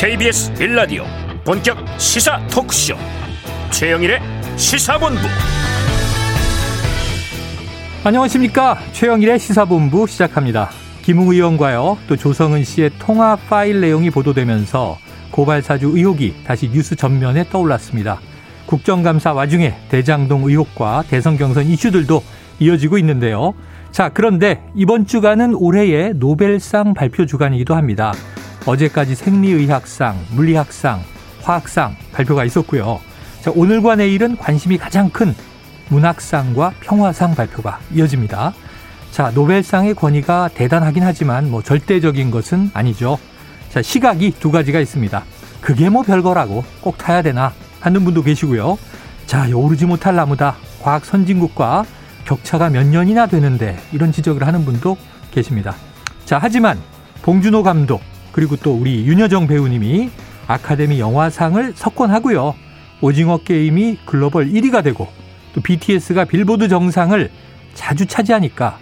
KBS 빌라디오 본격 시사 토크쇼. 최영일의 시사본부. 안녕하십니까? 최영일의 시사본부 시작합니다. 김웅 의원과요 또 조성은 씨의 통화 파일 내용이 보도되면서 고발사주 의혹이 다시 뉴스 전면에 떠올랐습니다. 국정감사 와중에 대장동 의혹과 대선 경선 이슈들도 이어지고 있는데요. 자 그런데 이번 주간은 올해의 노벨상 발표 주간이기도 합니다 어제까지 생리의학상, 물리학상, 화학상 발표가 있었고요. 자, 오늘과 내일은 관심이 가장 큰 문학상과 평화상 발표가 이어집니다. 자, 노벨상의 권위가 대단하긴 하지만 뭐 절대적인 것은 아니죠. 자, 시각이 두 가지가 있습니다. 그게 뭐 별거라고 꼭 타야 되나 하는 분도 계시고요. 자, 오르지 못할 나무다. 과학 선진국과 격차가 몇 년이나 되는데 이런 지적을 하는 분도 계십니다. 자, 하지만 봉준호 감독, 그리고 또 우리 윤여정 배우님이 아카데미 영화상을 석권하고요. 오징어 게임이 글로벌 1위가 되고 또 BTS가 빌보드 정상을 자주 차지하니까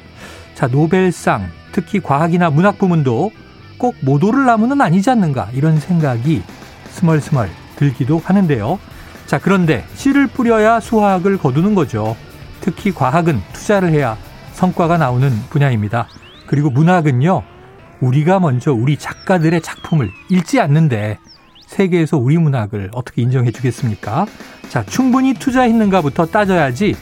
자 노벨상 특히 과학이나 문학 부문도 꼭못 오를 나무는 아니지 않는가 이런 생각이 스멀스멀 들기도 하는데요. 자 그런데 씨를 뿌려야 수확을 거두는 거죠. 특히 과학은 투자를 해야 성과가 나오는 분야입니다. 그리고 문학은요 우리가 먼저 우리 작가들의 작품을 읽지 않는데 세계에서 우리 문학을 어떻게 인정해 주겠습니까? 자, 충분히 투자했는가부터 따져야지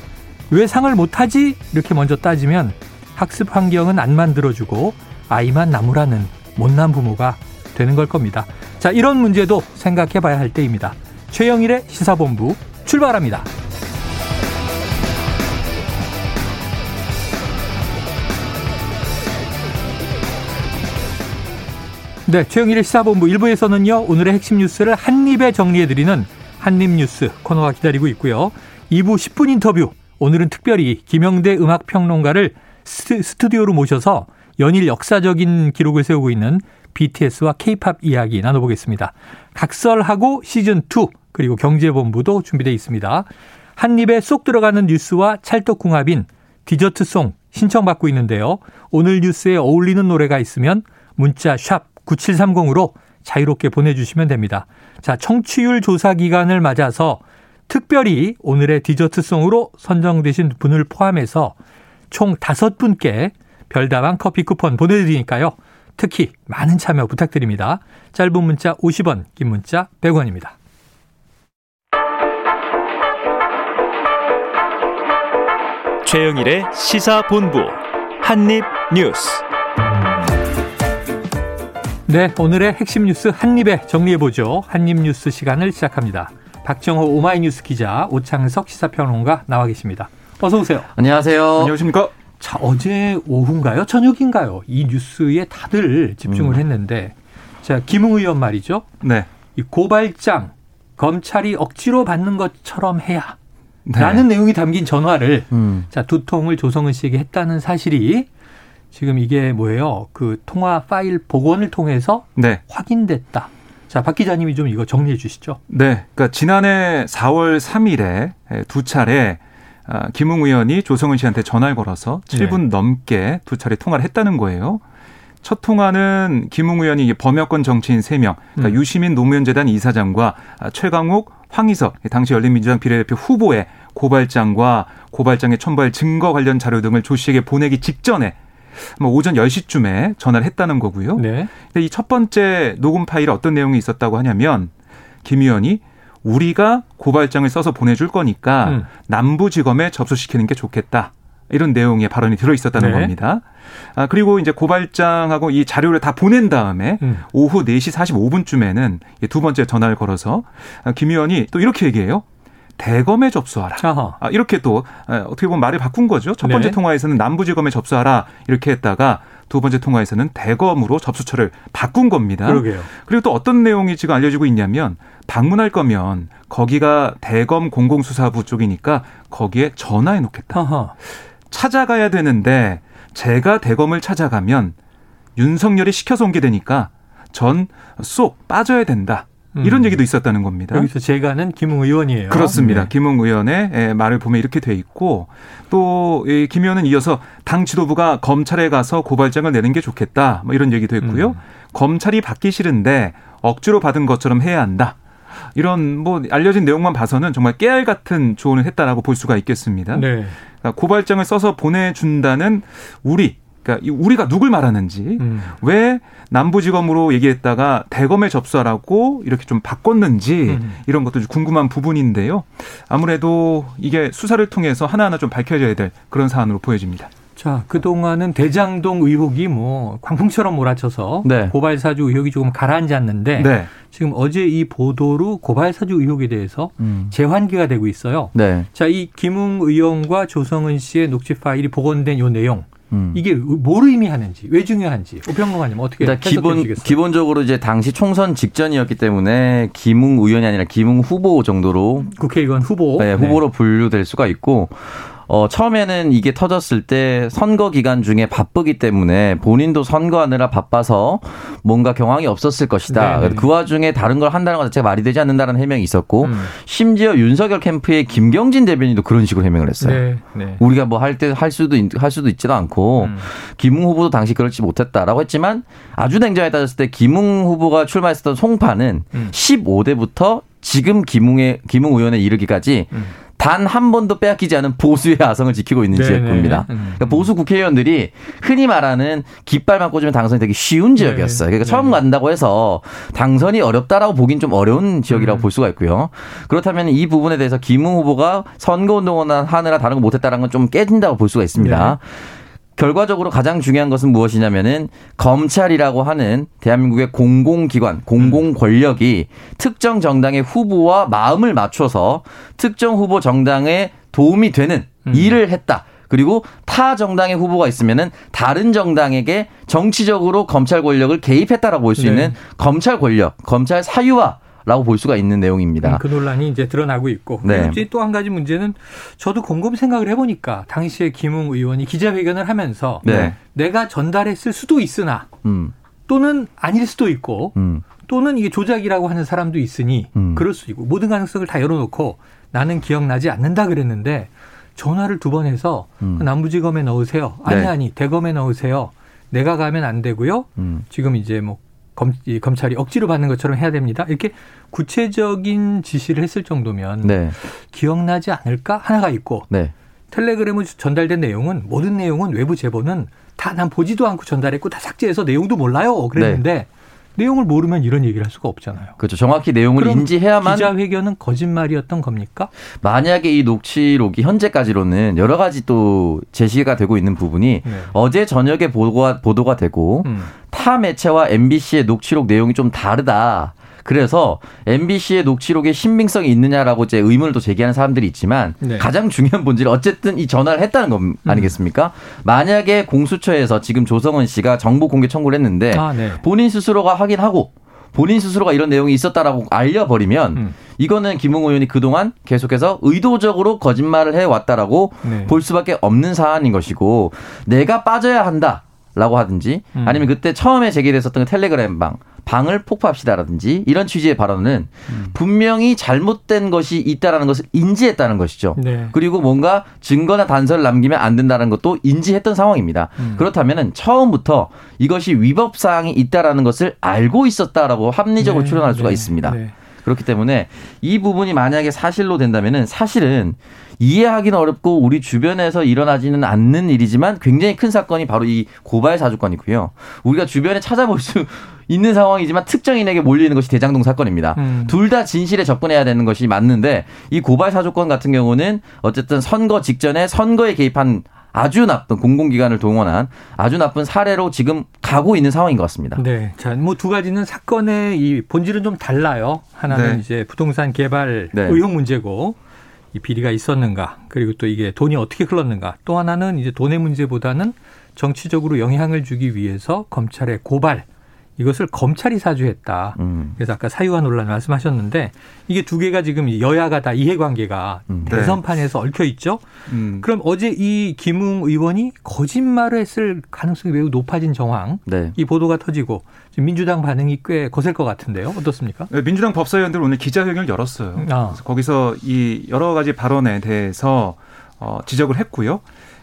왜 상을 못하지? 이렇게 먼저 따지면 학습 환경은 안 만들어주고 아이만 나무라는 못난 부모가 되는 걸 겁니다. 자, 이런 문제도 생각해 봐야 할 때입니다. 최영일의 시사본부 출발합니다. 네, 최영일의 시사본부 1부에서는요, 오늘의 핵심 뉴스를 한입에 정리해드리는 한입뉴스 코너가 기다리고 있고요. 2부 10분 인터뷰, 오늘은 특별히 김영대 음악평론가를 스튜디오로 모셔서 연일 역사적인 기록을 세우고 있는 BTS와 K-팝 이야기 나눠보겠습니다. 각설하고 시즌 2 그리고 경제본부도 준비되어 있습니다. 한 입에 쏙 들어가는 뉴스와 찰떡궁합인 디저트송 신청받고 있는데요. 오늘 뉴스에 어울리는 노래가 있으면 문자 샵 9730으로 자유롭게 보내주시면 됩니다. 자, 청취율 조사 기간을 맞아서 특별히 오늘의 디저트송으로 선정되신 분을 포함해서 총 다섯 분께 별다방 커피 쿠폰 보내드리니까요. 특히 많은 참여 부탁드립니다. 짧은 문자 50원, 긴 문자 100원입니다. 최영일의 시사본부 한입뉴스 네, 오늘의 핵심 뉴스 한입에 정리해보죠. 한입 뉴스 시간을 시작합니다. 박정호 오마이뉴스 기자, 오창석 시사평론가 나와 계십니다. 어서 오세요. 안녕하세요. 안녕하십니까? 자, 어제 오후인가요? 저녁인가요? 이 뉴스에 다들 집중을 음. 했는데, 자, 김웅 의원 말이죠. 네. 이 고발장, 검찰이 억지로 받는 것처럼 해야. 네. 라는 내용이 담긴 전화를, 음. 자, 두 통을 조성은 씨에게 했다는 사실이 지금 이게 뭐예요? 그 통화 파일 복원을 통해서 네. 확인됐다. 자, 박 기자님이 좀 이거 정리해 주시죠. 네. 그러니까 지난해 4월 3일에 두 차례 아, 김웅 의원이 조성은 씨한테 전화를 걸어서 7분 네. 넘게 두 차례 통화를 했다는 거예요. 첫 통화는 김웅 의원이 범여권 정치인 3명, 그러니까 음. 유시민 노무현재단 이사장과 최강욱, 황희석, 당시 열린민주당 비례대표 후보의 고발장과 고발장에 첨부할 증거 관련 자료 등을 조 씨에게 보내기 직전에 뭐 오전 10시쯤에 전화를 했다는 거고요. 네. 근데 이 첫 번째 녹음 파일에 어떤 내용이 있었다고 하냐면 김 의원이 우리가 고발장을 써서 보내줄 거니까 음. 남부지검에 접수시키는 게 좋겠다. 이런 내용의 발언이 들어 있었다는 네. 겁니다. 아, 그리고 이제 고발장하고 이 자료를 다 보낸 다음에 음. 오후 4시 45분쯤에는 두 번째 전화를 걸어서 아, 김 의원이 또 이렇게 얘기해요. 대검에 접수하라. 아, 이렇게 또 어떻게 보면 말을 바꾼 거죠. 첫 번째 네. 통화에서는 남부지검에 접수하라 이렇게 했다가 두 번째 통화에서는 대검으로 접수처를 바꾼 겁니다. 그러게요. 그리고 또 어떤 내용이 지금 알려지고 있냐면 방문할 거면 거기가 대검 공공수사부 쪽이니까 거기에 전화해 놓겠다. 아하. 찾아가야 되는데 제가 대검을 찾아가면 윤석열이 시켜서 온 게 되니까 전 쏙 빠져야 된다. 이런 음. 얘기도 있었다는 겁니다. 여기서 제가는 김웅 의원이에요. 그렇습니다. 네. 김웅 의원의 말을 보면 이렇게 돼 있고 또김 의원은 이어서 당 지도부가 검찰에 가서 고발장을 내는 게 좋겠다. 뭐 이런 얘기도 했고요. 음. 검찰이 받기 싫은데 억지로 받은 것처럼 해야 한다. 이런 뭐 알려진 내용만 봐서는 정말 깨알 같은 조언을 했다라고 볼 수가 있겠습니다. 네. 그러니까 고발장을 써서 보내준다는 우리 그러니까 우리가 누굴 말하는지 음. 왜 남부지검으로 얘기했다가 대검에 접수하라고 이렇게 좀 바꿨는지 음. 이런 것도 궁금한 부분인데요. 아무래도 이게 수사를 통해서 하나하나 좀 밝혀져야 될 그런 사안으로 보여집니다. 자, 그동안은 대장동 의혹이 뭐 광풍처럼 몰아쳐서 네. 고발 사주 의혹이 조금 가라앉았는데 네. 지금 어제 이 보도로 고발 사주 의혹에 대해서 음. 재환기가 되고 있어요. 네. 자, 이 김웅 의원과 조성은 씨의 녹취 파일이 복원된 요 내용 음. 이게 뭘 의미하는지 왜 중요한지 오평론가님 어떻게 일단 기본 주시겠어요? 기본적으로 이제 당시 총선 직전이었기 때문에 김웅 의원이 아니라 김웅 후보 정도로 국회의원 후보 네, 후보로 네. 분류될 수가 있고 어, 처음에는 이게 터졌을 때 선거 기간 중에 바쁘기 때문에 본인도 선거하느라 바빠서 뭔가 경황이 없었을 것이다. 네네. 그 와중에 다른 걸 한다는 것 자체가 말이 되지 않는다는 해명이 있었고 음. 심지어 윤석열 캠프의 김경진 대변인도 그런 식으로 해명을 했어요. 네. 네. 우리가 뭐 할 때할 수도 할 수도 있지도 않고 음. 김웅 후보도 당시 그렇지 못했다라고 했지만 아주 냉정하게 따졌을 때 김웅 후보가 출마했었던 송파는 음. 15대부터 지금 김웅의 김웅 의원에 이르기까지 음. 단 한 번도 빼앗기지 않은 보수의 아성을 지키고 있는 네네. 지역구입니다. 음. 그러니까 보수 국회의원들이 흔히 말하는 깃발만 꽂으면 당선이 되기 쉬운 지역이었어요. 그러니까 처음 간다고 해서 당선이 어렵다라고 보긴 좀 어려운 지역이라고 음. 볼 수가 있고요. 그렇다면 이 부분에 대해서 김웅 후보가 선거운동을 하느라 다른 거 못했다는 건 좀 깨진다고 볼 수가 있습니다. 네. 결과적으로 가장 중요한 것은 무엇이냐면은 검찰이라고 하는 대한민국의 공공기관, 공공 권력이 특정 정당의 후보와 마음을 맞춰서 특정 후보 정당에 도움이 되는 음. 일을 했다. 그리고 타 정당의 후보가 있으면은 다른 정당에게 정치적으로 검찰 권력을 개입했다라고 볼수 네. 있는 검찰 권력, 검찰 사유화 라고 볼 수가 있는 내용입니다. 음, 그 논란이 이제 드러나고 있고. 네. 이제 또한 가지 문제는 저도 곰곰이 생각을 해보니까 당시에 김웅 의원이 기자회견을 하면서 네. 내가 전달했을 수도 있으나 음. 또는 아닐 수도 있고 음. 또는 이게 조작이라고 하는 사람도 있으니 음. 그럴 수 있고 모든 가능성을 다 열어놓고 나는 기억나지 않는다 그랬는데 전화를 두 번 해서 음. 남부지검에 넣으세요. 아니 네. 아니 대검에 넣으세요. 내가 가면 안 되고요. 음. 지금 이제 뭐 검, 검찰이 억지로 받는 것처럼 해야 됩니다. 이렇게 구체적인 지시를 했을 정도면 네. 기억나지 않을까 하나가 있고 네. 텔레그램을 전달된 내용은 모든 내용은 외부 제보는 다 난 보지도 않고 전달했고 다 삭제해서 내용도 몰라요. 그랬는데 네. 내용을 모르면 이런 얘기를 할 수가 없잖아요. 그렇죠. 정확히 내용을 인지해야만 기자회견은 거짓말이었던 겁니까? 만약에 이 녹취록이 현재까지로는 여러 가지 또 제시가 되고 있는 부분이 네. 어제 저녁에 보도가 보도가 되고 음. 타 매체와 MBC의 녹취록 내용이 좀 다르다. 그래서 MBC의 녹취록에 신빙성이 있느냐라고 이제 의문을 또 제기하는 사람들이 있지만 네. 가장 중요한 본질은 어쨌든 이 전화를 했다는 것 아니겠습니까? 음. 만약에 공수처에서 지금 조성은 씨가 정보 공개 청구를 했는데 아, 네. 본인 스스로가 확인하고 본인 스스로가 이런 내용이 있었다라고 알려버리면 음. 이거는 김웅 의원이 그동안 계속해서 의도적으로 거짓말을 해왔다라고 네. 볼 수밖에 없는 사안인 것이고 내가 빠져야 한다. 라고 하든지 음. 아니면 그때 처음에 제기됐었던 그 텔레그램 방 방을 폭파합시다라든지 이런 취지의 발언은 음. 분명히 잘못된 것이 있다라는 것을 인지했다는 것이죠. 네. 그리고 뭔가 증거나 단서를 남기면 안 된다는 것도 인지했던 상황입니다. 음. 그렇다면은 처음부터 이것이 위법 사항이 있다라는 것을 알고 있었다라고 합리적으로 네. 추론할 수가 네. 있습니다. 네. 그렇기 때문에 이 부분이 만약에 사실로 된다면은 사실은 이해하기는 어렵고 우리 주변에서 일어나지는 않는 일이지만 굉장히 큰 사건이 바로 이 고발 사주권이고요. 우리가 주변에 찾아볼 수 있는 상황이지만 특정인에게 몰리는 것이 대장동 사건입니다. 음. 둘다 진실에 접근해야 되는 것이 맞는데 이 고발 사주권 같은 경우는 어쨌든 선거 직전에 선거에 개입한 아주 나쁜 공공기관을 동원한 아주 나쁜 사례로 지금 가고 있는 상황인 것 같습니다. 네. 자, 뭐 두 가지는 사건의 이 본질은 좀 달라요. 하나는 네. 이제 부동산 개발 네. 의혹 문제고 이 비리가 있었는가 그리고 또 이게 돈이 어떻게 흘렀는가 또 하나는 이제 돈의 문제보다는 정치적으로 영향을 주기 위해서 검찰의 고발 이것을 검찰이 사주했다. 음. 그래서 아까 사유화 논란 말씀하셨는데 이게 두 개가 지금 여야가 다 이해관계가 음. 네. 대선판에서 얽혀 있죠. 음. 그럼 어제 이 김웅 의원이 거짓말을 했을 가능성이 매우 높아진 정황, 네. 이 보도가 터지고 지금 민주당 반응이 꽤 거셀 것 같은데요. 어떻습니까? 네, 민주당 법사위원들 오늘 기자회견을 열었어요. 아. 거기서 이 여러 가지 발언에 대해서 어, 지적을 했고요.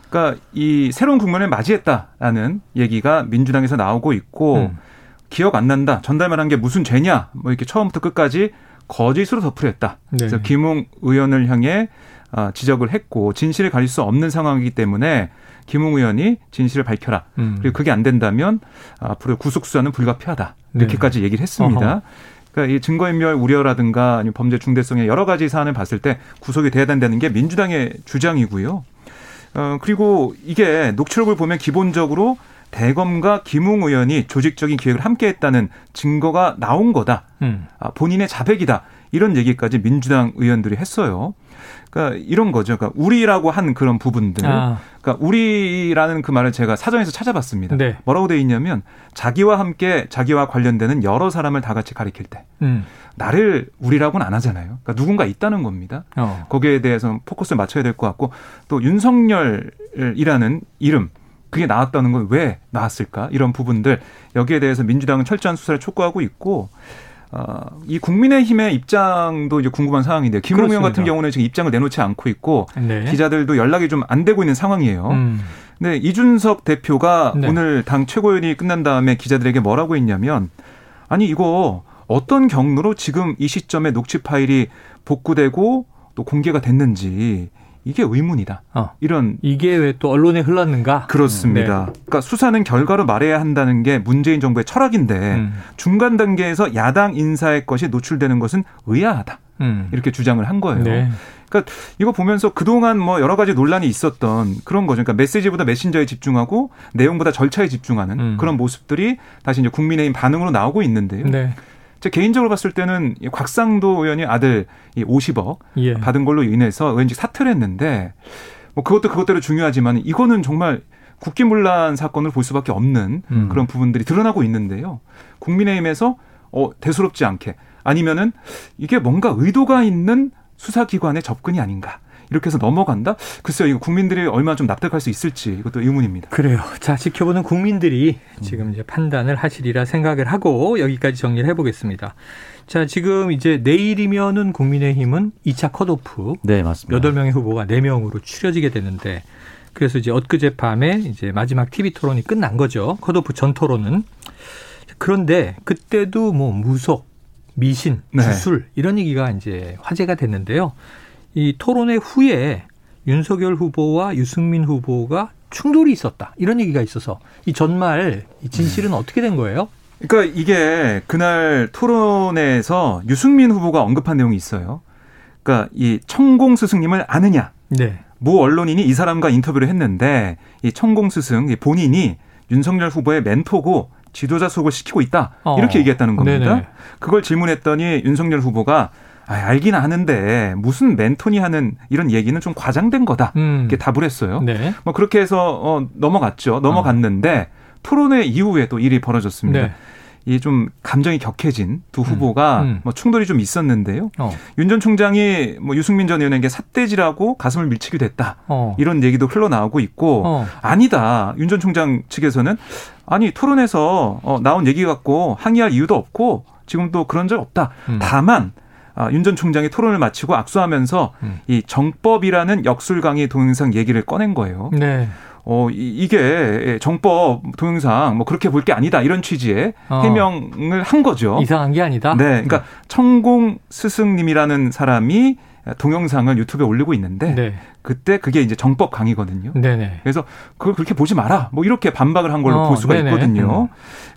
그러니까 이 새로운 국면을 맞이했다라는 얘기가 민주당에서 나오고 있고. 음. 기억 안 난다. 전달만 한 게 무슨 죄냐? 뭐 이렇게 처음부터 끝까지 거짓으로 덮으렸다. 네. 그래서 김웅 의원을 향해 아, 지적을 했고 진실을 가릴 수 없는 상황이기 때문에 김웅 의원이 진실을 밝혀라. 음. 그리고 그게 안 된다면 앞으로 구속 수사는 불가피하다. 이렇게까지 네. 얘기를 했습니다. 어허. 그러니까 이 증거인멸 우려라든가 아니면 범죄 중대성의 여러 가지 사안을 봤을 때 구속이 돼야 된다는 게 민주당의 주장이고요. 어, 그리고 이게 녹취록을 보면 기본적으로 대검과 김웅 의원이 조직적인 기획을 함께 했다는 증거가 나온 거다. 음. 아, 본인의 자백이다. 이런 얘기까지 민주당 의원들이 했어요. 그러니까 이런 거죠. 그러니까 우리라고 한 그런 부분들. 아. 그러니까 우리라는 그 말을 제가 사전에서 찾아봤습니다. 네. 뭐라고 돼 있냐면 자기와 함께 자기와 관련되는 여러 사람을 다 같이 가리킬 때 음. 나를 우리라고는 안 하잖아요. 그러니까 누군가 있다는 겁니다. 어. 거기에 대해서 포커스를 맞춰야 될 것 같고 또 윤석열이라는 이름 그게 나왔다는 건 왜 나왔을까? 이런 부분들 여기에 대해서 민주당은 철저한 수사를 촉구하고 있고 어, 이 국민의힘의 입장도 이제 궁금한 상황인데 김웅 의원 같은 경우는 지금 입장을 내놓지 않고 있고 네. 기자들도 연락이 좀 안 되고 있는 상황이에요. 음. 근데 이준석 대표가 네. 오늘 당 최고위원이 끝난 다음에 기자들에게 뭐라고 했냐면 아니 이거 어떤 경로로 지금 이 시점에 녹취 파일이 복구되고 또 공개가 됐는지 이게 의문이다. 어. 이런 이게 왜 또 언론에 흘렀는가? 그렇습니다. 네. 그러니까 수사는 결과로 말해야 한다는 게 문재인 정부의 철학인데 음. 중간 단계에서 야당 인사의 것이 노출되는 것은 의아하다. 음. 이렇게 주장을 한 거예요. 네. 그러니까 이거 보면서 그동안 뭐 여러 가지 논란이 있었던 그런 거죠. 그러니까 메시지보다 메신저에 집중하고 내용보다 절차에 집중하는 음. 그런 모습들이 다시 이제 국민의힘 반응으로 나오고 있는데요. 네. 제 개인적으로 봤을 때는 곽상도 의원이 아들 이 50억 예. 받은 걸로 인해서 왠지 사퇴를 했는데 뭐 그것도 그것대로 중요하지만 이거는 정말 국기문란 사건을 볼 수밖에 없는 음. 그런 부분들이 드러나고 있는데요. 국민의힘에서 어 대수롭지 않게 아니면은 이게 뭔가 의도가 있는 수사기관의 접근이 아닌가. 이렇게 해서 넘어간다? 글쎄요, 이거 국민들이 얼마나 좀 납득할 수 있을지 이것도 의문입니다. 그래요. 자, 지켜보는 국민들이 지금 이제 판단을 하시리라 생각을 하고 여기까지 정리를 해보겠습니다. 자, 지금 이제 내일이면은 국민의힘은 2차 컷오프. 네, 맞습니다. 8명의 후보가 4명으로 추려지게 되는데 그래서 이제 엊그제 밤에 이제 마지막 TV 토론이 끝난 거죠. 컷오프 전 토론은. 그런데 그때도 뭐 무속, 미신, 네. 주술 네. 이런 얘기가 이제 화제가 됐는데요. 이 토론회 후에 윤석열 후보와 유승민 후보가 충돌이 있었다. 이런 얘기가 있어서 이 전말 이 진실은 음. 어떻게 된 거예요? 그러니까 이게 그날 토론회에서 유승민 후보가 언급한 내용이 있어요. 그러니까 이 천공 스승님을 아느냐? 네. 모 언론인이 이 사람과 인터뷰를 했는데 이 천공 스승 본인이 윤석열 후보의 멘토고 지도자 수업을 시키고 있다. 이렇게 어. 얘기했다는 겁니다. 네네. 그걸 질문했더니 윤석열 후보가 아, 알긴 아는데 무슨 멘토니 하는 이런 얘기는 좀 과장된 거다. 음. 이렇게 답을 했어요. 네. 뭐 그렇게 해서 어, 넘어갔죠. 넘어갔는데 어. 토론회 이후에 또 일이 벌어졌습니다. 네. 이좀 감정이 격해진 두 음. 후보가 음. 음. 뭐 충돌이 좀 있었는데요. 어. 윤전 총장이 뭐 유승민 전 의원에게 삿대질하고 가슴을 밀치기도 했다. 어. 이런 얘기도 흘러나오고 있고 어. 아니다. 윤 전 총장 측에서는 아니 토론에서 어, 나온 얘기 갖고 항의할 이유도 없고 지금 도 그런 적 없다. 음. 다만 아, 윤전 총장이 토론을 마치고 악수하면서 음. 이 정법이라는 역술 강의 동영상 얘기를 꺼낸 거예요. 네. 어, 이, 게 정법 동영상 뭐 그렇게 볼 게 아니다 이런 취지의 어. 해명을 한 거죠. 이상한 게 아니다. 네, 그러니까 네. 천공 스승님이라는 사람이 동영상을 유튜브에 올리고 있는데 네. 그때 그게 이제 정법 강의거든요. 네네. 그래서 그걸 그렇게 보지 마라. 뭐 이렇게 반박을 한 걸로 어, 볼 수가 네네. 있거든요. 음.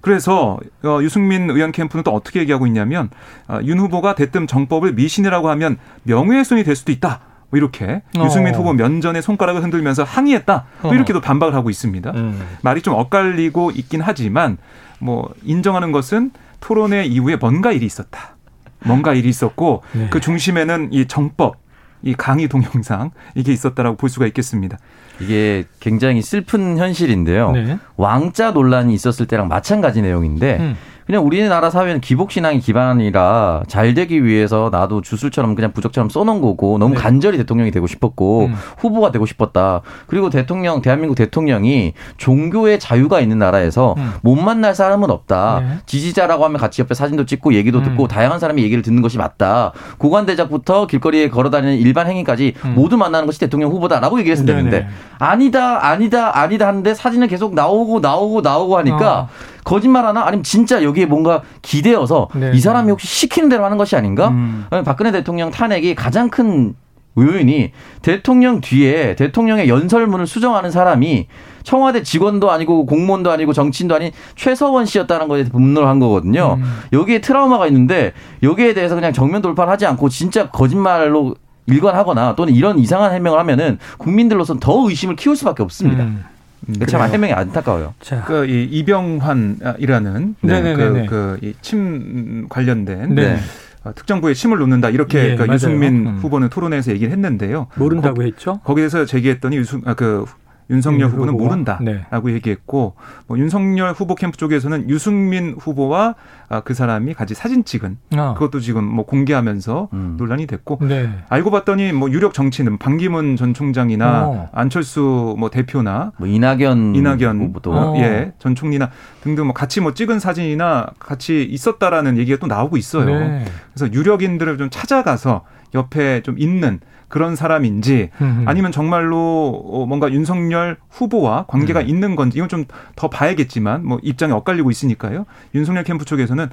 그래서 어, 유승민 의원 캠프는 또 어떻게 얘기하고 있냐면 어, 윤 후보가 대뜸 정법을 미신이라고 하면 명예훼손이 될 수도 있다. 뭐 이렇게 어. 유승민 후보 면전에 손가락을 흔들면서 항의했다. 뭐 어. 이렇게도 반박을 하고 있습니다. 음. 말이 좀 엇갈리고 있긴 하지만 뭐 인정하는 것은 토론회 이후에 뭔가 일이 있었다. 뭔가 일이 있었고 네. 그 중심에는 이 정법 이 강의 동영상 이게 있었다라고 볼 수가 있겠습니다. 이게 굉장히 슬픈 현실인데요. 네. 왕자 논란이 있었을 때랑 마찬가지 내용인데 음. 그냥 우리나라 사회는 기복신앙이 기반이라 잘 되기 위해서 나도 주술처럼 그냥 부적처럼 써놓은 거고 너무 네. 간절히 대통령이 되고 싶었고 음. 후보가 되고 싶었다. 그리고 대통령 대한민국 대통령이 종교의 자유가 있는 나라에서 음. 못 만날 사람은 없다. 네. 지지자라고 하면 같이 옆에 사진도 찍고 얘기도 듣고 음. 다양한 사람이 얘기를 듣는 것이 맞다. 고관대작부터 길거리에 걸어다니는 일반 행위까지 음. 모두 만나는 것이 대통령 후보다라고 얘기를 했으면 되는데 아니다 아니다 아니다 하는데 사진은 계속 나오고 나오고 나오고 하니까 어. 거짓말 하나 아니면 진짜 여기 여기에 뭔가 기대어서 네. 이 사람이 혹시 시키는 대로 하는 것이 아닌가? 음. 박근혜 대통령 탄핵이 가장 큰 요인이 대통령 뒤에 대통령의 연설문을 수정하는 사람이 청와대 직원도 아니고 공무원도 아니고 정치인도 아닌 최서원 씨였다는 거에 분노를 한 거거든요. 음. 여기에 트라우마가 있는데 여기에 대해서 그냥 정면 돌파를 하지 않고 진짜 거짓말로 일관하거나 또는 이런 이상한 해명을 하면은 국민들로서는 더 의심을 키울 수밖에 없습니다. 음. 음, 참 해명이 안타까워요. 자. 그이 이병환이라는 네. 그, 그침 관련된 네. 어, 특정부에 침을 놓는다 이렇게 예, 그 유승민 음. 후보는 토론회에서 얘기를 했는데요. 모른다고 거, 했죠. 거기에서 제기했더니 유승 아, 그 윤석열 후보는 후보가? 모른다라고 네. 얘기했고 뭐 윤석열 후보 캠프 쪽에서는 유승민 후보와 아, 그 사람이 같이 사진 찍은 아. 그것도 지금 뭐 공개하면서 음. 논란이 됐고 네. 알고 봤더니 뭐 유력 정치는 반기문 전 총장이나 어. 안철수 뭐 대표나 뭐 이낙연 이낙연 후보도 어. 예전 총리나 등등 뭐 같이 뭐 찍은 사진이나 같이 있었다라는 얘기가 또 나오고 있어요. 네. 그래서 유력인들을 좀 찾아가서 옆에 좀 있는 그런 사람인지 아니면 정말로 어, 뭔가 윤석열 후보와 관계가 음. 있는 건지 이건 좀 더 봐야겠지만 뭐 입장이 엇갈리고 있으니까요. 윤석열 캠프 쪽에서는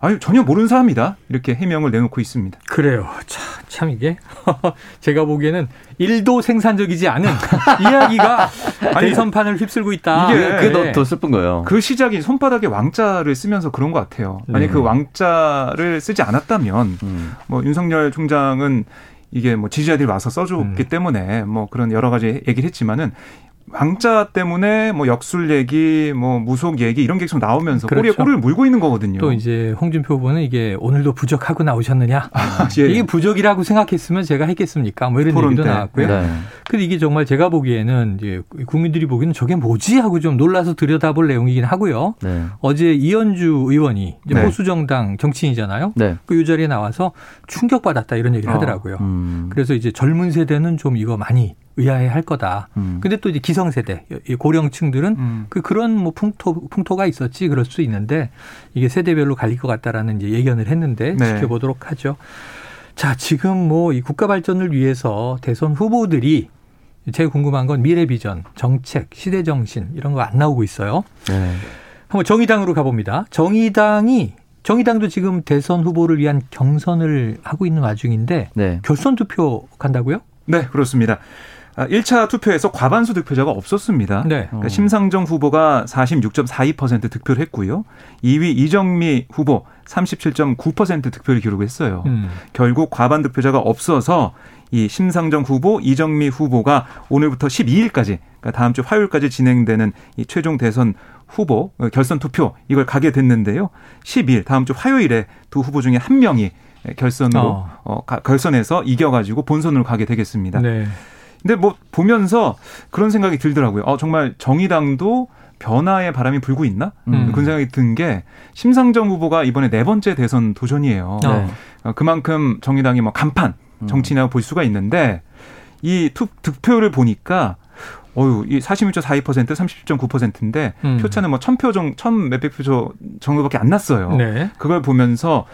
아유 전혀 모르는 사람이다 이렇게 해명을 내놓고 있습니다. 그래요. 참, 참 이게 제가 보기에는 일도 생산적이지 않은 이야기가 대선판을 휩쓸고 있다. 이게 그게 더, 더 슬픈 거예요. 그 시작이 손바닥에 왕자를 쓰면서 그런 것 같아요. 만약 네. 그 왕자를 쓰지 않았다면 음. 뭐 윤석열 총장은 이게 뭐 지지자들이 와서 써줬기 음. 때문에 뭐 그런 여러 가지 얘기를 했지만은 왕자 때문에 뭐 역술 얘기, 뭐 무속 얘기 이런 게 계속 나오면서 그렇죠. 꼬리에 꼬리를 물고 있는 거거든요. 또 이제 홍준표 후보는 이게 오늘도 부족하고 나오셨느냐? 아, 예. 이게 부족이라고 생각했으면 제가 했겠습니까? 뭐 이런 얘기도 때. 나왔고요. 네. 근데 이게 정말 제가 보기에는 이제 국민들이 보기에는 저게 뭐지 하고 좀 놀라서 들여다볼 내용이긴 하고요. 네. 어제 이현주 의원이 이제 네. 보수 정당 정치인이잖아요. 네. 그이 자리에 나와서 충격받았다 이런 얘기를 어. 하더라고요. 음. 그래서 이제 젊은 세대는 좀 이거 많이 의아해 할 거다. 음. 근데 또 이제 기성세대, 고령층들은 음. 그 그런 뭐 풍토, 풍토가 있었지 그럴 수 있는데 이게 세대별로 갈릴 것 같다라는 이제 예견을 했는데 네. 지켜보도록 하죠. 자, 지금 뭐 이 국가 발전을 위해서 대선 후보들이 제일 궁금한 건 미래 비전, 정책, 시대 정신 이런 거 안 나오고 있어요. 네. 한번 정의당으로 가봅니다. 정의당이 정의당도 지금 대선 후보를 위한 경선을 하고 있는 와중인데 네. 결선 투표 간다고요? 네, 그렇습니다. 1차 아, 투표에서 과반수 득표자가 없었습니다. 네. 그러니까 심상정 후보가 46.42% 득표를 했고요. 2위 이정미 후보 37.9% 득표를 기록했어요. 음. 결국 과반 득표자가 없어서 이 심상정 후보, 이정미 후보가 오늘부터 12일까지 그러니까 다음 주 화요일까지 진행되는 이 최종 대선 후보 어, 결선 투표 이걸 가게 됐는데요. 10일 다음 주 화요일에 두 후보 중에 한 명이 결선으로 어. 어 결선에서 이겨가지고 본선으로 가게 되겠습니다. 네. 근데 뭐 보면서 그런 생각이 들더라고요. 어, 정말 정의당도 변화의 바람이 불고 있나? 음. 그런 생각이 든 게 심상정 후보가 이번에 네 번째 대선 도전이에요. 네. 어, 그만큼 정의당이 뭐 간판 음. 정치냐고 볼 수가 있는데 이 투, 득표를 보니까 어유, 이 46.42% 30.9%인데 음. 표차는 뭐 1000표 정 1000 몇백 표 정도밖에 안 났어요. 네. 그걸 보면서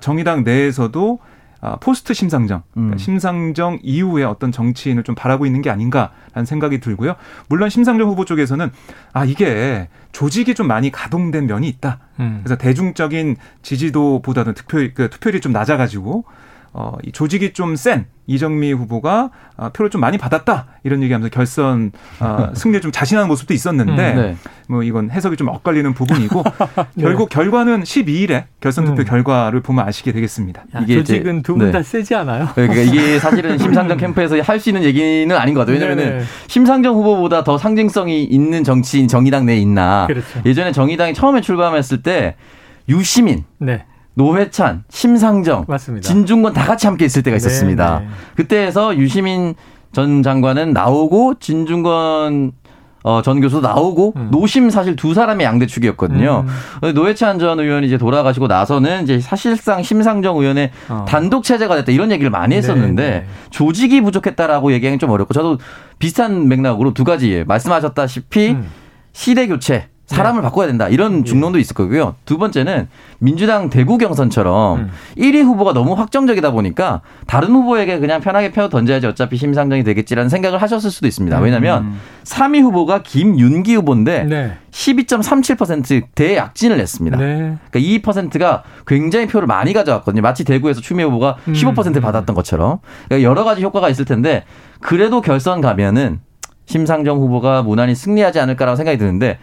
정의당 내에서도 아, 포스트 심상정, 그러니까 음. 심상정 이후에 어떤 정치인을 좀 바라고 있는 게 아닌가라는 생각이 들고요. 물론 심상정 후보 쪽에서는 아 이게 조직이 좀 많이 가동된 면이 있다. 음. 그래서 대중적인 지지도보다는 투표 그 투표율이 좀 낮아가지고 어, 이 조직이 좀 센 이정미 후보가 어, 표를 좀 많이 받았다 이런 얘기하면서 결선 어, 승리에 좀 자신하는 모습도 있었는데 음, 네. 뭐 이건 해석이 좀 엇갈리는 부분이고 네. 결국 결과는 12일에 결선 투표 음. 결과를 보면 아시게 되겠습니다. 야, 이게 조직은 두 분다 네. 세지 않아요? 네, 그러니까 이게 사실은 심상정 캠프에서 할 수 있는 얘기는 아닌 것 같아요. 왜냐하면 심상정 후보보다 더 상징성이 있는 정치인 정의당 내에 있나. 그렇죠. 예전에 정의당이 처음에 출범했을 때 유시민. 네. 노회찬, 심상정, 맞습니다. 진중권 다 같이 함께 있을 때가 있었습니다. 네, 네. 그때에서 유시민 전 장관은 나오고 진중권 어, 전 교수도 나오고 음. 노심 사실 두 사람의 양대 축이었거든요. 음. 노회찬 전 의원이 이제 돌아가시고 나서는 이제 사실상 심상정 의원의 어. 단독 체제가 됐다 이런 얘기를 많이 했었는데 네, 네. 조직이 부족했다라고 얘기하기는 좀 어렵고 저도 비슷한 맥락으로 두 가지 말씀하셨다시피 음. 시대 교체 사람을 네. 바꿔야 된다. 이런 예. 중론도 있을 거고요. 두 번째는 민주당 대구 경선처럼 음. 1위 후보가 너무 확정적이다 보니까 다른 후보에게 그냥 편하게 펴 던져야지 어차피 심상정이 되겠지라는 생각을 하셨을 수도 있습니다. 왜냐하면 음. 3위 후보가 김윤기 후보인데 네. 12.37% 대약진을 냈습니다. 네. 그러니까 2%가 굉장히 표를 많이 가져왔거든요. 마치 대구에서 추미애 후보가 15% 음. 받았던 것처럼 그러니까 여러 가지 효과가 있을 텐데 그래도 결선 가면은 심상정 후보가 무난히 승리하지 않을까라고 생각이 드는데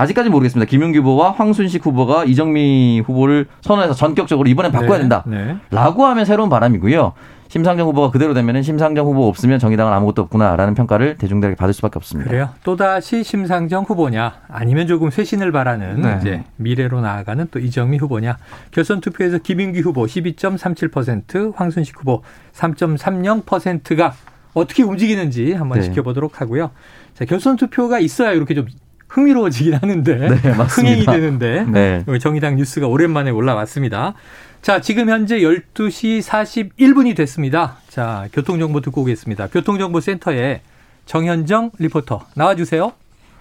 아직까지 모르겠습니다. 김용기 후보와 황순식 후보가 이정미 후보를 선언해서 전격적으로 이번엔 바꿔야 네, 된다. 네. 라고 하면 새로운 바람이고요. 심상정 후보가 그대로 되면은 심상정 후보 없으면 정의당은 아무것도 없구나라는 평가를 대중들에게 받을 수밖에 없습니다. 그래요. 또 다시 심상정 후보냐 아니면 조금 쇄신을 바라는 네. 이제 미래로 나아가는 또 이정미 후보냐. 결선 투표에서 김인기 후보 12.37%, 황순식 후보 3.30%가 어떻게 움직이는지 한번 네. 지켜보도록 하고요. 자, 결선 투표가 있어야 이렇게 좀 흥미로워지긴 하는데 네, 흥행이 되는데 네. 정의당 뉴스가 오랜만에 올라왔습니다. 자, 지금 현재 12시 41분이 됐습니다. 자, 교통정보 듣고 오겠습니다. 교통정보센터에 정현정 리포터 나와주세요.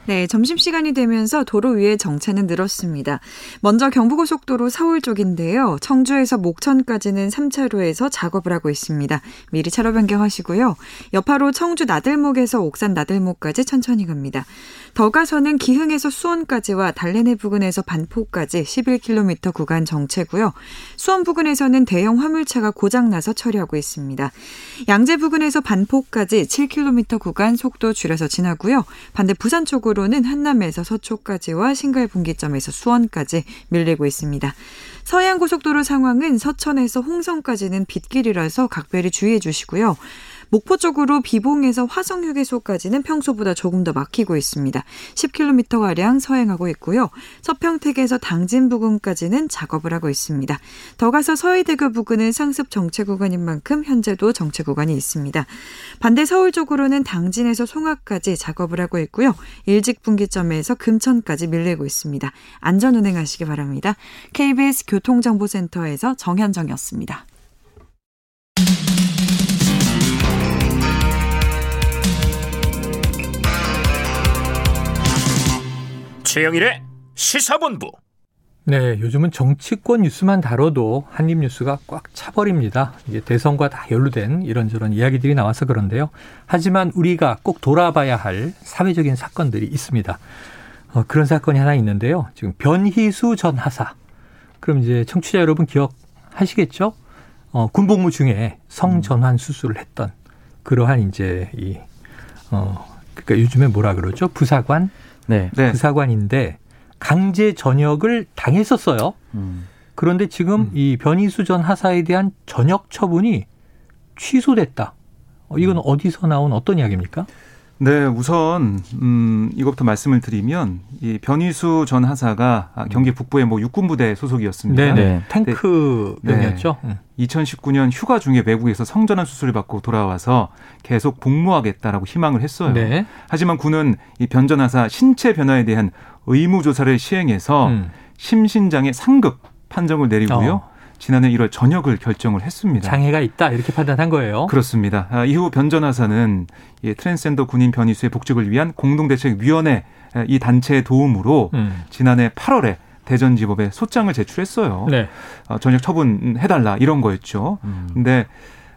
네, 점심시간이 되면서 도로 위에 정체는 늘었습니다. 먼저 경부고속도로 서울 쪽인데요. 청주에서 목천까지는 3차로에서 작업을 하고 있습니다. 미리 차로 변경하시고요. 여파로 청주 나들목에서 옥산 나들목까지 천천히 갑니다. 더 가서는 기흥에서 수원까지와 달래내 부근에서 반포까지 11km 구간 정체고요. 수원 부근에서는 대형 화물차가 고장나서 처리하고 있습니다. 양재 부근에서 반포까지 7km 구간 속도 줄여서 지나고요. 반대 부산 쪽으로는 한남에서 서초까지와 신갈 분기점에서 수원까지 밀리고 있습니다. 서해안 고속도로 상황은 서천에서 홍성까지는 빗길이라서 각별히 주의해 주시고요. 목포 쪽으로 비봉에서 화성 휴게소까지는 평소보다 조금 더 막히고 있습니다. 10km가량 서행하고 있고요. 서평택에서 당진 부근까지는 작업을 하고 있습니다. 더 가서 서해대교 부근은 상습 정체 구간인 만큼 현재도 정체 구간이 있습니다. 반대 서울 쪽으로는 당진에서 송악까지 작업을 하고 있고요. 일직 분기점에서 금천까지 밀리고 있습니다. 안전 운행하시기 바랍니다. KBS 교통정보센터에서 정현정이었습니다. 최영일의 시사본부. 네, 요즘은 정치권 뉴스만 다뤄도 한입 뉴스가 꽉 차버립니다. 이게 대선과 다 연루된 이런저런 이야기들이 나와서 그런데요. 하지만 우리가 꼭 돌아봐야 할 사회적인 사건들이 있습니다. 어, 그런 사건이 하나 있는데요. 지금 변희수 전 하사. 그럼 이제 청취자 여러분 기억하시겠죠? 어, 군복무 중에 성전환 수술을 했던 그러한 이제 이, 어, 그러니까 요즘에 뭐라 그러죠? 부사관 네. 네. 부사관인데 강제 전역을 당했었어요. 음. 그런데 지금 음. 이 변희수 전 하사에 대한 전역 처분이 취소됐다. 어, 이건 음. 어디서 나온 어떤 이야기입니까? 네, 우선 음 이것부터 말씀을 드리면 이 변희수 전 하사가 아, 경기 북부의 뭐 육군 부대 소속이었습니다. 네네. 네. 탱크 병이었죠. 네. 2019년 휴가 중에 외국에서 성전환 수술을 받고 돌아와서 계속 복무하겠다라고 희망을 했어요. 네. 하지만 군은 이 변전 하사 신체 변화에 대한 의무 조사를 시행해서 음. 심신장애 상급 판정을 내리고요. 어. 지난해 1월 전역을 결정을 했습니다. 장애가 있다 이렇게 판단한 거예요. 그렇습니다. 아, 이후 변전하사는 트랜스젠더 군인 변이수의 복직을 위한 공동대책위원회 이 단체의 도움으로 음. 지난해 8월에 대전지법에 소장을 제출했어요. 네. 어, 전역 처분해달라 이런 거였죠. 음. 근데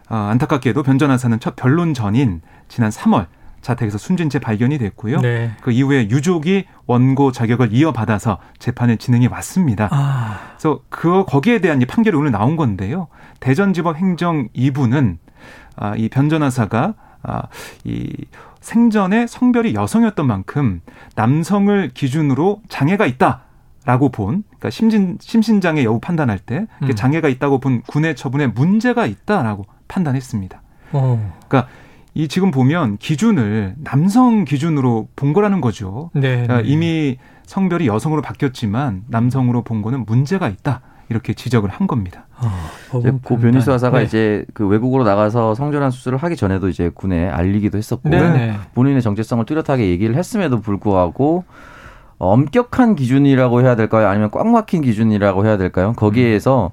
어, 안타깝게도 변전하사는 첫 변론 전인 지난 3월 자택에서 숨진 채 발견이 됐고요. 네. 그 이후에 유족이 원고 자격을 이어받아서 재판을 진행해 왔습니다. 아. 그래서 그 거기에 대한 이 판결이 오늘 나온 건데요. 대전지법 행정 2부는 아, 이 변전하사가 아, 이 생전에 성별이 여성이었던 만큼 남성을 기준으로 장애가 있다. 라고 본, 그러니까 심신, 심신장애 여부 판단할 때 음. 장애가 있다고 본 군의 처분에 문제가 있다라고 판단했습니다. 어. 그러니까 이 지금 보면 기준을 남성 기준으로 본 거라는 거죠. 네. 그러니까 이미 성별이 여성으로 바뀌었지만 남성으로 본 거는 문제가 있다. 이렇게 지적을 한 겁니다. 어, 고 변희수 하사가 네. 이제 그 외국으로 나가서 성전환 수술을 하기 전에도 이제 군에 알리기도 했었고 네. 네. 본인의 정체성을 뚜렷하게 얘기를 했음에도 불구하고 엄격한 기준이라고 해야 될까요? 아니면 꽉 막힌 기준이라고 해야 될까요? 거기에서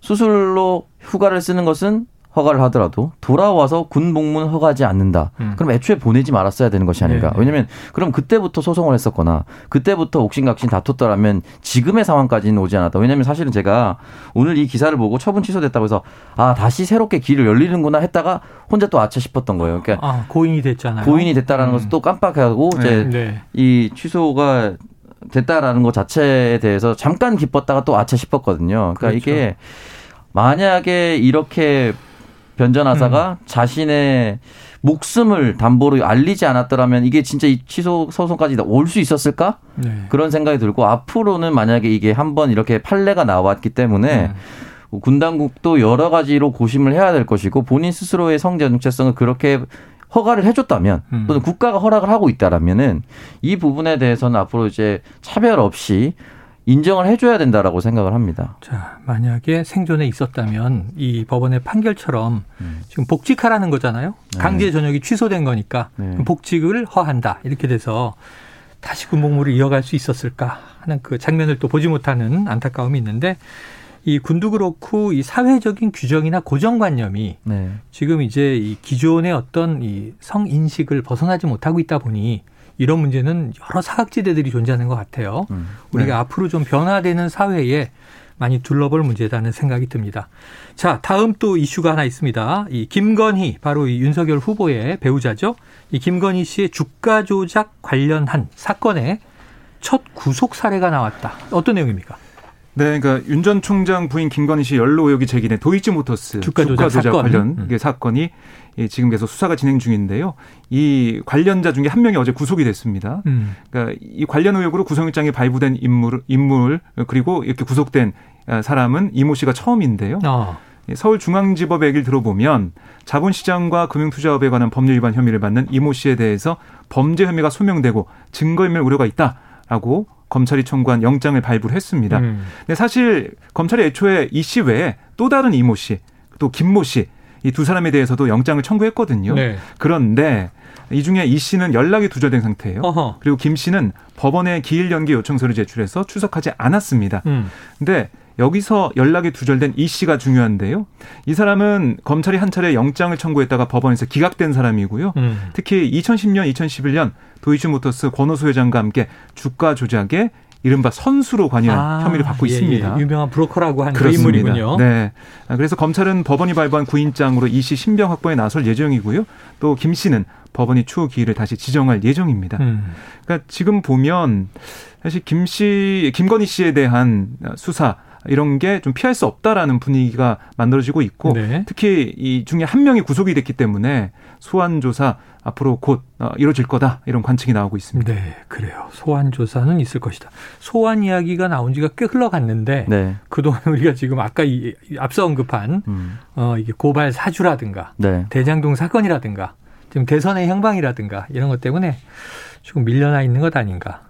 수술로 휴가를 쓰는 것은 허가를 하더라도 돌아와서 군 복무는 허가하지 않는다. 음. 그럼 애초에 보내지 말았어야 되는 것이 아닌가. 네. 왜냐하면 그럼 그때부터 소송을 했었거나 그때부터 옥신각신 다퉜더라면 지금의 상황까지는 오지 않았다. 왜냐하면 사실은 제가 오늘 이 기사를 보고 처분 취소됐다고 해서 아 다시 새롭게 길을 열리는구나 했다가 혼자 또 아차 싶었던 거예요. 그러니까 아, 고인이 됐잖아요. 고인이 됐다라는 음. 것을 또 깜빡하고 이제 네. 네. 이 취소가 됐다라는 것 자체에 대해서 잠깐 기뻤다가 또 아차 싶었거든요. 그러니까 그렇죠. 이게 만약에 이렇게 변전하사가 음. 자신의 목숨을 담보로 알리지 않았더라면 이게 진짜 이 취소 소송까지 올 수 있었을까? 네. 그런 생각이 들고 앞으로는 만약에 이게 한번 이렇게 판례가 나왔기 때문에 음. 군 당국도 여러 가지로 고심을 해야 될 것이고 본인 스스로의 성재 정체성을 그렇게 허가를 해줬다면 음. 또는 국가가 허락을 하고 있다라면은 이 부분에 대해서는 앞으로 이제 차별 없이 인정을 해줘야 된다라고 생각을 합니다. 자, 만약에 생존에 있었다면 이 법원의 판결처럼 음. 지금 복직하라는 거잖아요. 네. 강제 전역이 취소된 거니까 네. 복직을 허한다 이렇게 돼서 다시 군복무를 이어갈 수 있었을까 하는 그 장면을 또 보지 못하는 안타까움이 있는데 이 군도 그렇고 이 사회적인 규정이나 고정관념이 네. 지금 이제 이 기존의 어떤 이 성인식을 벗어나지 못하고 있다 보니 이런 문제는 여러 사각지대들이 존재하는 것 같아요. 음. 우리가 네. 앞으로 좀 변화되는 사회에 많이 둘러볼 문제다는 생각이 듭니다. 자, 다음 또 이슈가 하나 있습니다. 이 김건희, 바로 이 윤석열 후보의 배우자죠. 이 김건희 씨의 주가 조작 관련한 사건에 첫 구속 사례가 나왔다. 어떤 내용입니까? 네, 그러니까 윤 전 총장 부인 김건희 씨 연루 의혹이 제기된 도이치모터스 주가 조작, 조작. 관련 음. 사건이 지금 계속 수사가 진행 중인데요. 이 관련자 중에 한 명이 어제 구속이 됐습니다. 음. 그러니까 이 관련 의혹으로 구속영장이 발부된 인물, 인물 그리고 이렇게 구속된 사람은 이모 씨가 처음인데요. 어. 서울중앙지법 얘기를 들어보면 자본시장과 금융투자업에 관한 법률 위반 혐의를 받는 이모 씨에 대해서 범죄 혐의가 소명되고 증거인멸 우려가 있다라고 검찰이 청구한 영장을 발부를 했습니다. 음. 근데 사실 검찰이 애초에 이 씨 외에 또 다른 이모 씨, 또 김모 씨, 이 두 사람에 대해서도 영장을 청구했거든요. 네. 그런데 이 중에 이 씨는 연락이 두절된 상태예요. 어허. 그리고 김 씨는 법원에 기일 연기 요청서를 제출해서 출석하지 않았습니다. 음. 근데 여기서 연락이 두절된 이 씨가 중요한데요. 이 사람은 검찰이 한 차례 영장을 청구했다가 법원에서 기각된 사람이고요. 음. 특히 2010년, 2011년 도이치모터스 권오수 회장과 함께 주가 조작에 이른바 선수로 관여한 아, 혐의를 받고 예, 있습니다. 예. 유명한 브로커라고 하는 그 인물이군요. 네. 그래서 검찰은 법원이 발부한 구인장으로 이 씨 신병 확보에 나설 예정이고요. 또 김 씨는 법원이 추후 기일을 다시 지정할 예정입니다. 음. 그러니까 지금 보면 사실 김 씨, 김건희 씨에 대한 수사 이런 게 좀 피할 수 없다라는 분위기가 만들어지고 있고 네. 특히 이 중에 한 명이 구속이 됐기 때문에 소환 조사 앞으로 곧 어, 이루어질 거다 이런 관측이 나오고 있습니다. 네, 그래요. 소환 조사는 있을 것이다. 소환 이야기가 나온 지가 꽤 흘러갔는데 네. 그동안 우리가 지금 아까 이 앞서 언급한 음. 어 이게 고발 사주라든가 네. 대장동 사건이라든가 지금 대선의 향방이라든가 이런 것 때문에 조금 밀려나 있는 것 아닌가.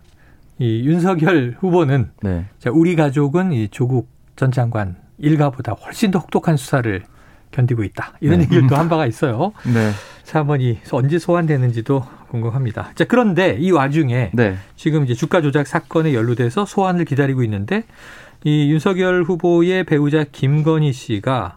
이 윤석열 후보는 네. 자, 우리 가족은 이 조국 전 장관 일가보다 훨씬 더 혹독한 수사를 견디고 있다. 이런 네. 얘기를 또 한 바가 있어요. 네. 자, 한번 이 언제 소환되는지도 궁금합니다. 자, 그런데 이 와중에 네. 지금 이제 주가 조작 사건에 연루돼서 소환을 기다리고 있는데 이 윤석열 후보의 배우자 김건희 씨가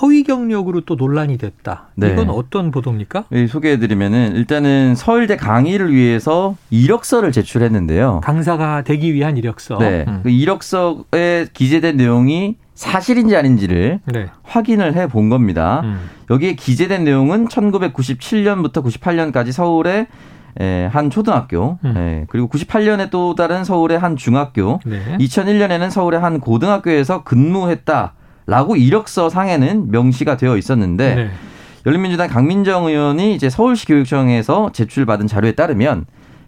허위 경력으로 또 논란이 됐다. 네. 이건 어떤 보도입니까? 네, 소개해드리면은 일단은 서울대 강의를 위해서 이력서를 제출했는데요. 강사가 되기 위한 이력서. 네. 음. 그 이력서에 기재된 내용이 사실인지 아닌지를 네. 확인을 해 본 겁니다. 음. 여기에 기재된 내용은 1997년부터 98년까지 서울의 에, 한 초등학교, 음. 에, 그리고 98년에 또 다른 서울의 한 중학교, 네. 2001년에는 서울의 한 고등학교에서 근무했다. 라고 이력서 상에는 명시가 되어 있었는데 네. 열린민주당 강민정 의원이 이제 서울시 교육청에서 제출받은 자료에 따르면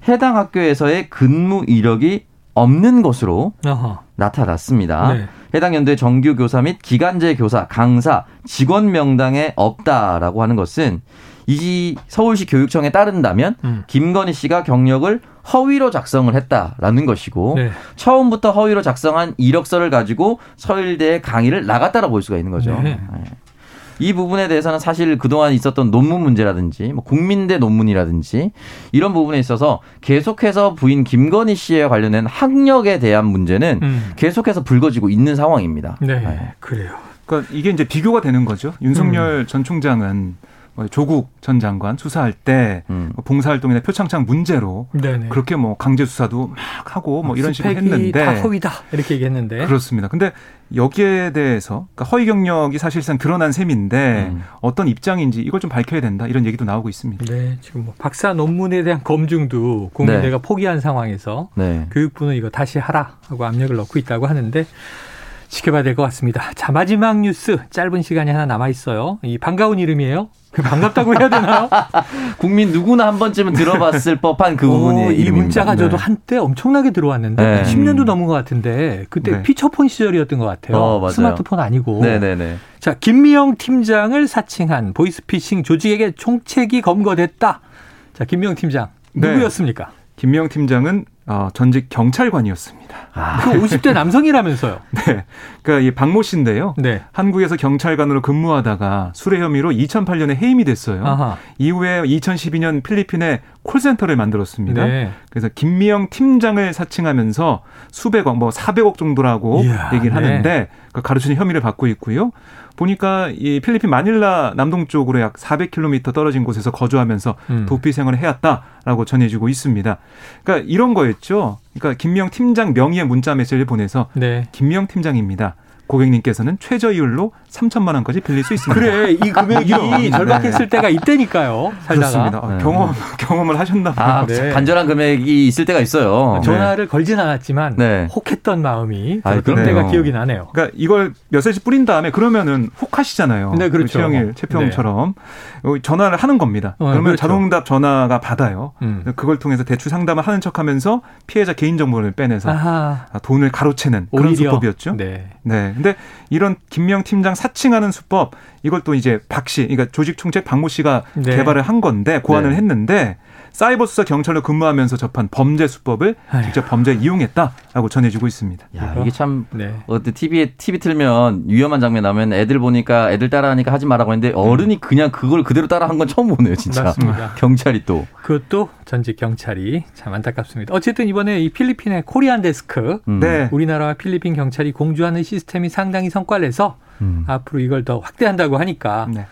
해당 학교에서의 근무 이력이 없는 것으로 어허. 나타났습니다. 네. 해당 연도의 정규 교사 및 기간제 교사, 강사, 직원 명당에 없다라고 하는 것은 이 서울시 교육청에 따른다면 음. 김건희 씨가 경력을 허위로 작성을 했다라는 것이고 네. 처음부터 허위로 작성한 이력서를 가지고 서울대에 강의를 나갔다라고 볼 수가 있는 거죠. 네. 네. 이 부분에 대해서는 사실 그동안 있었던 논문 문제라든지 뭐 국민대 논문이라든지 이런 부분에 있어서 계속해서 부인 김건희 씨에 관련된 학력에 대한 문제는 음. 계속해서 불거지고 있는 상황입니다. 네, 네. 그래요. 그러니까 이게 이제 비교가 되는 거죠. 윤석열 음. 전 총장은 뭐 조국 전 장관 수사할 때 음. 뭐 봉사활동이나 표창장 문제로 네네. 그렇게 뭐 강제 수사도 막 하고 뭐 이런 식으로 했는데 다 허위다 이렇게 얘기했는데 그렇습니다. 근데 여기에 대해서 그러니까 허위 경력이 사실상 드러난 셈인데 음. 어떤 입장인지 이걸 좀 밝혀야 된다 이런 얘기도 나오고 있습니다. 네, 지금 뭐 박사 논문에 대한 검증도 국민대가 네. 포기한 상황에서 네. 교육부는 이거 다시 하라 하고 압력을 넣고 있다고 하는데 지켜봐야 될 것 같습니다. 자 마지막 뉴스 짧은 시간이 하나 남아 있어요. 이 반가운 이름이에요. 반갑다고 해야 되나요? 국민 누구나 한 번쯤은 들어봤을 법한 그 부분이 이 문자가 저도 네. 한때 엄청나게 들어왔는데 네. 10년도 넘은 것 같은데 그때 네. 피처폰 시절이었던 것 같아요. 어, 스마트폰 아니고. 네네네. 자 김미영 팀장을 사칭한 보이스피싱 조직에게 총책이 검거됐다. 자 김미영 팀장 네. 누구였습니까? 김미영 팀장은 어, 전직 경찰관이었습니다. 아, 그 50대 남성이라면서요? 네. 그러니까 이 박모 씨인데요. 네. 한국에서 경찰관으로 근무하다가 수뢰 혐의로 2008년에 해임이 됐어요. 아하. 이후에 2012년 필리핀에 콜센터를 만들었습니다. 네. 그래서 김미영 팀장을 사칭하면서 수백억, 뭐 400억 정도라고 이야, 얘기를 네. 하는데 그 가르치는 혐의를 받고 있고요. 보니까 이 필리핀 마닐라 남동쪽으로 약 400km 떨어진 곳에서 거주하면서 음. 도피 생활을 해왔다라고 전해지고 있습니다. 그러니까 이런 거였죠. 그러니까 김명 팀장 명의의 문자 메시지를 보내서 네. 김명 팀장입니다. 고객님께서는 최저이율로 3천만 원까지 빌릴 수 있습니다. 그래 이 금액이 네. 절박했을 때가 이때니까요. 살다가. 그렇습니다. 네. 경험 경험을 하셨나 봐요. 아, 네. 간절한 금액이 있을 때가 있어요. 전화를 네. 걸진 않았지만 네. 혹했던 마음이 아, 그런 때가 기억이 나네요. 그러니까 이걸 몇세씩 뿌린 다음에 그러면은 혹하시잖아요. 네, 그렇죠. 최영일 최평처럼 네. 전화를 하는 겁니다. 어, 그러면 그렇죠. 자동응답 전화가 받아요. 음. 그걸 통해서 대출 상담을 하는 척하면서 피해자 개인 정보를 빼내서 아하. 돈을 가로채는 그런 오히려. 수법이었죠. 네. 네. 근데 이런 김명 팀장 사칭하는 수법 이걸 또 이제 박 씨, 그러니까 조직 총책 박모 씨가 네. 개발을 한 건데 고안을 네. 했는데 사이버 수사 경찰로 근무하면서 접한 범죄 수법을 아유. 직접 범죄에 이용했다라고 전해지고 있습니다. 야, 이게 참 네. 어때 TV에 TV 틀면 위험한 장면 나면 애들 보니까 애들 따라하니까 하지 말라고 했는데 어른이 그냥 그걸 그대로 따라한 건 처음 보네요, 진짜. 맞습니다. 경찰이 또 그것도 전직 경찰이 참 안타깝습니다. 어쨌든 이번에 이 필리핀의 코리안 데스크 음. 네. 우리나라와 필리핀 경찰이 공주하는 시스템이 상당히 성과를 내서 음. 앞으로 이걸 더 확대한다고 하니까 네.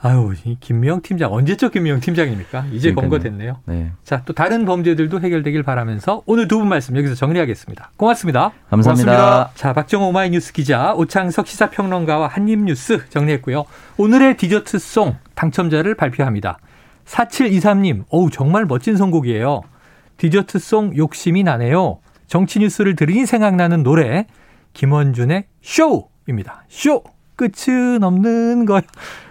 아유, 이 김명 팀장 언제적 김명 팀장입니까? 이제 검거됐네요. 네. 자, 또 다른 범죄들도 해결되길 바라면서 오늘 두 분 말씀 여기서 정리하겠습니다. 고맙습니다. 감사합니다. 고맙습니다. 자, 박정호 오마이뉴스 기자, 오창석 시사평론가와 한입뉴스 정리했고요. 오늘의 디저트송 당첨자를 발표합니다. 4723님, 어우, 정말 멋진 선곡이에요. 디저트송 욕심이 나네요. 정치 뉴스를 들으니 생각나는 노래, 김원준의 쇼입니다. 쇼! 끝은 없는 걸.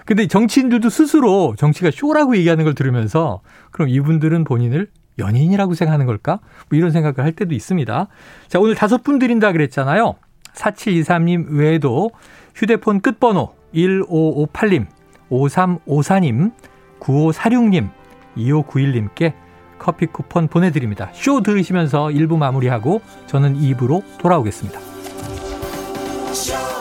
근데 정치인들도 스스로 정치가 쇼라고 얘기하는 걸 들으면서 그럼 이분들은 본인을 연인이라고 생각하는 걸까? 뭐 이런 생각을 할 때도 있습니다. 자, 오늘 다섯 분 드린다 그랬잖아요. 4723님 외에도 휴대폰 끝번호 1558님, 5354님, 9546님, 2591님께 커피 쿠폰 보내드립니다. 쇼 들으시면서 1부 마무리하고 저는 2부로 돌아오겠습니다. 쇼!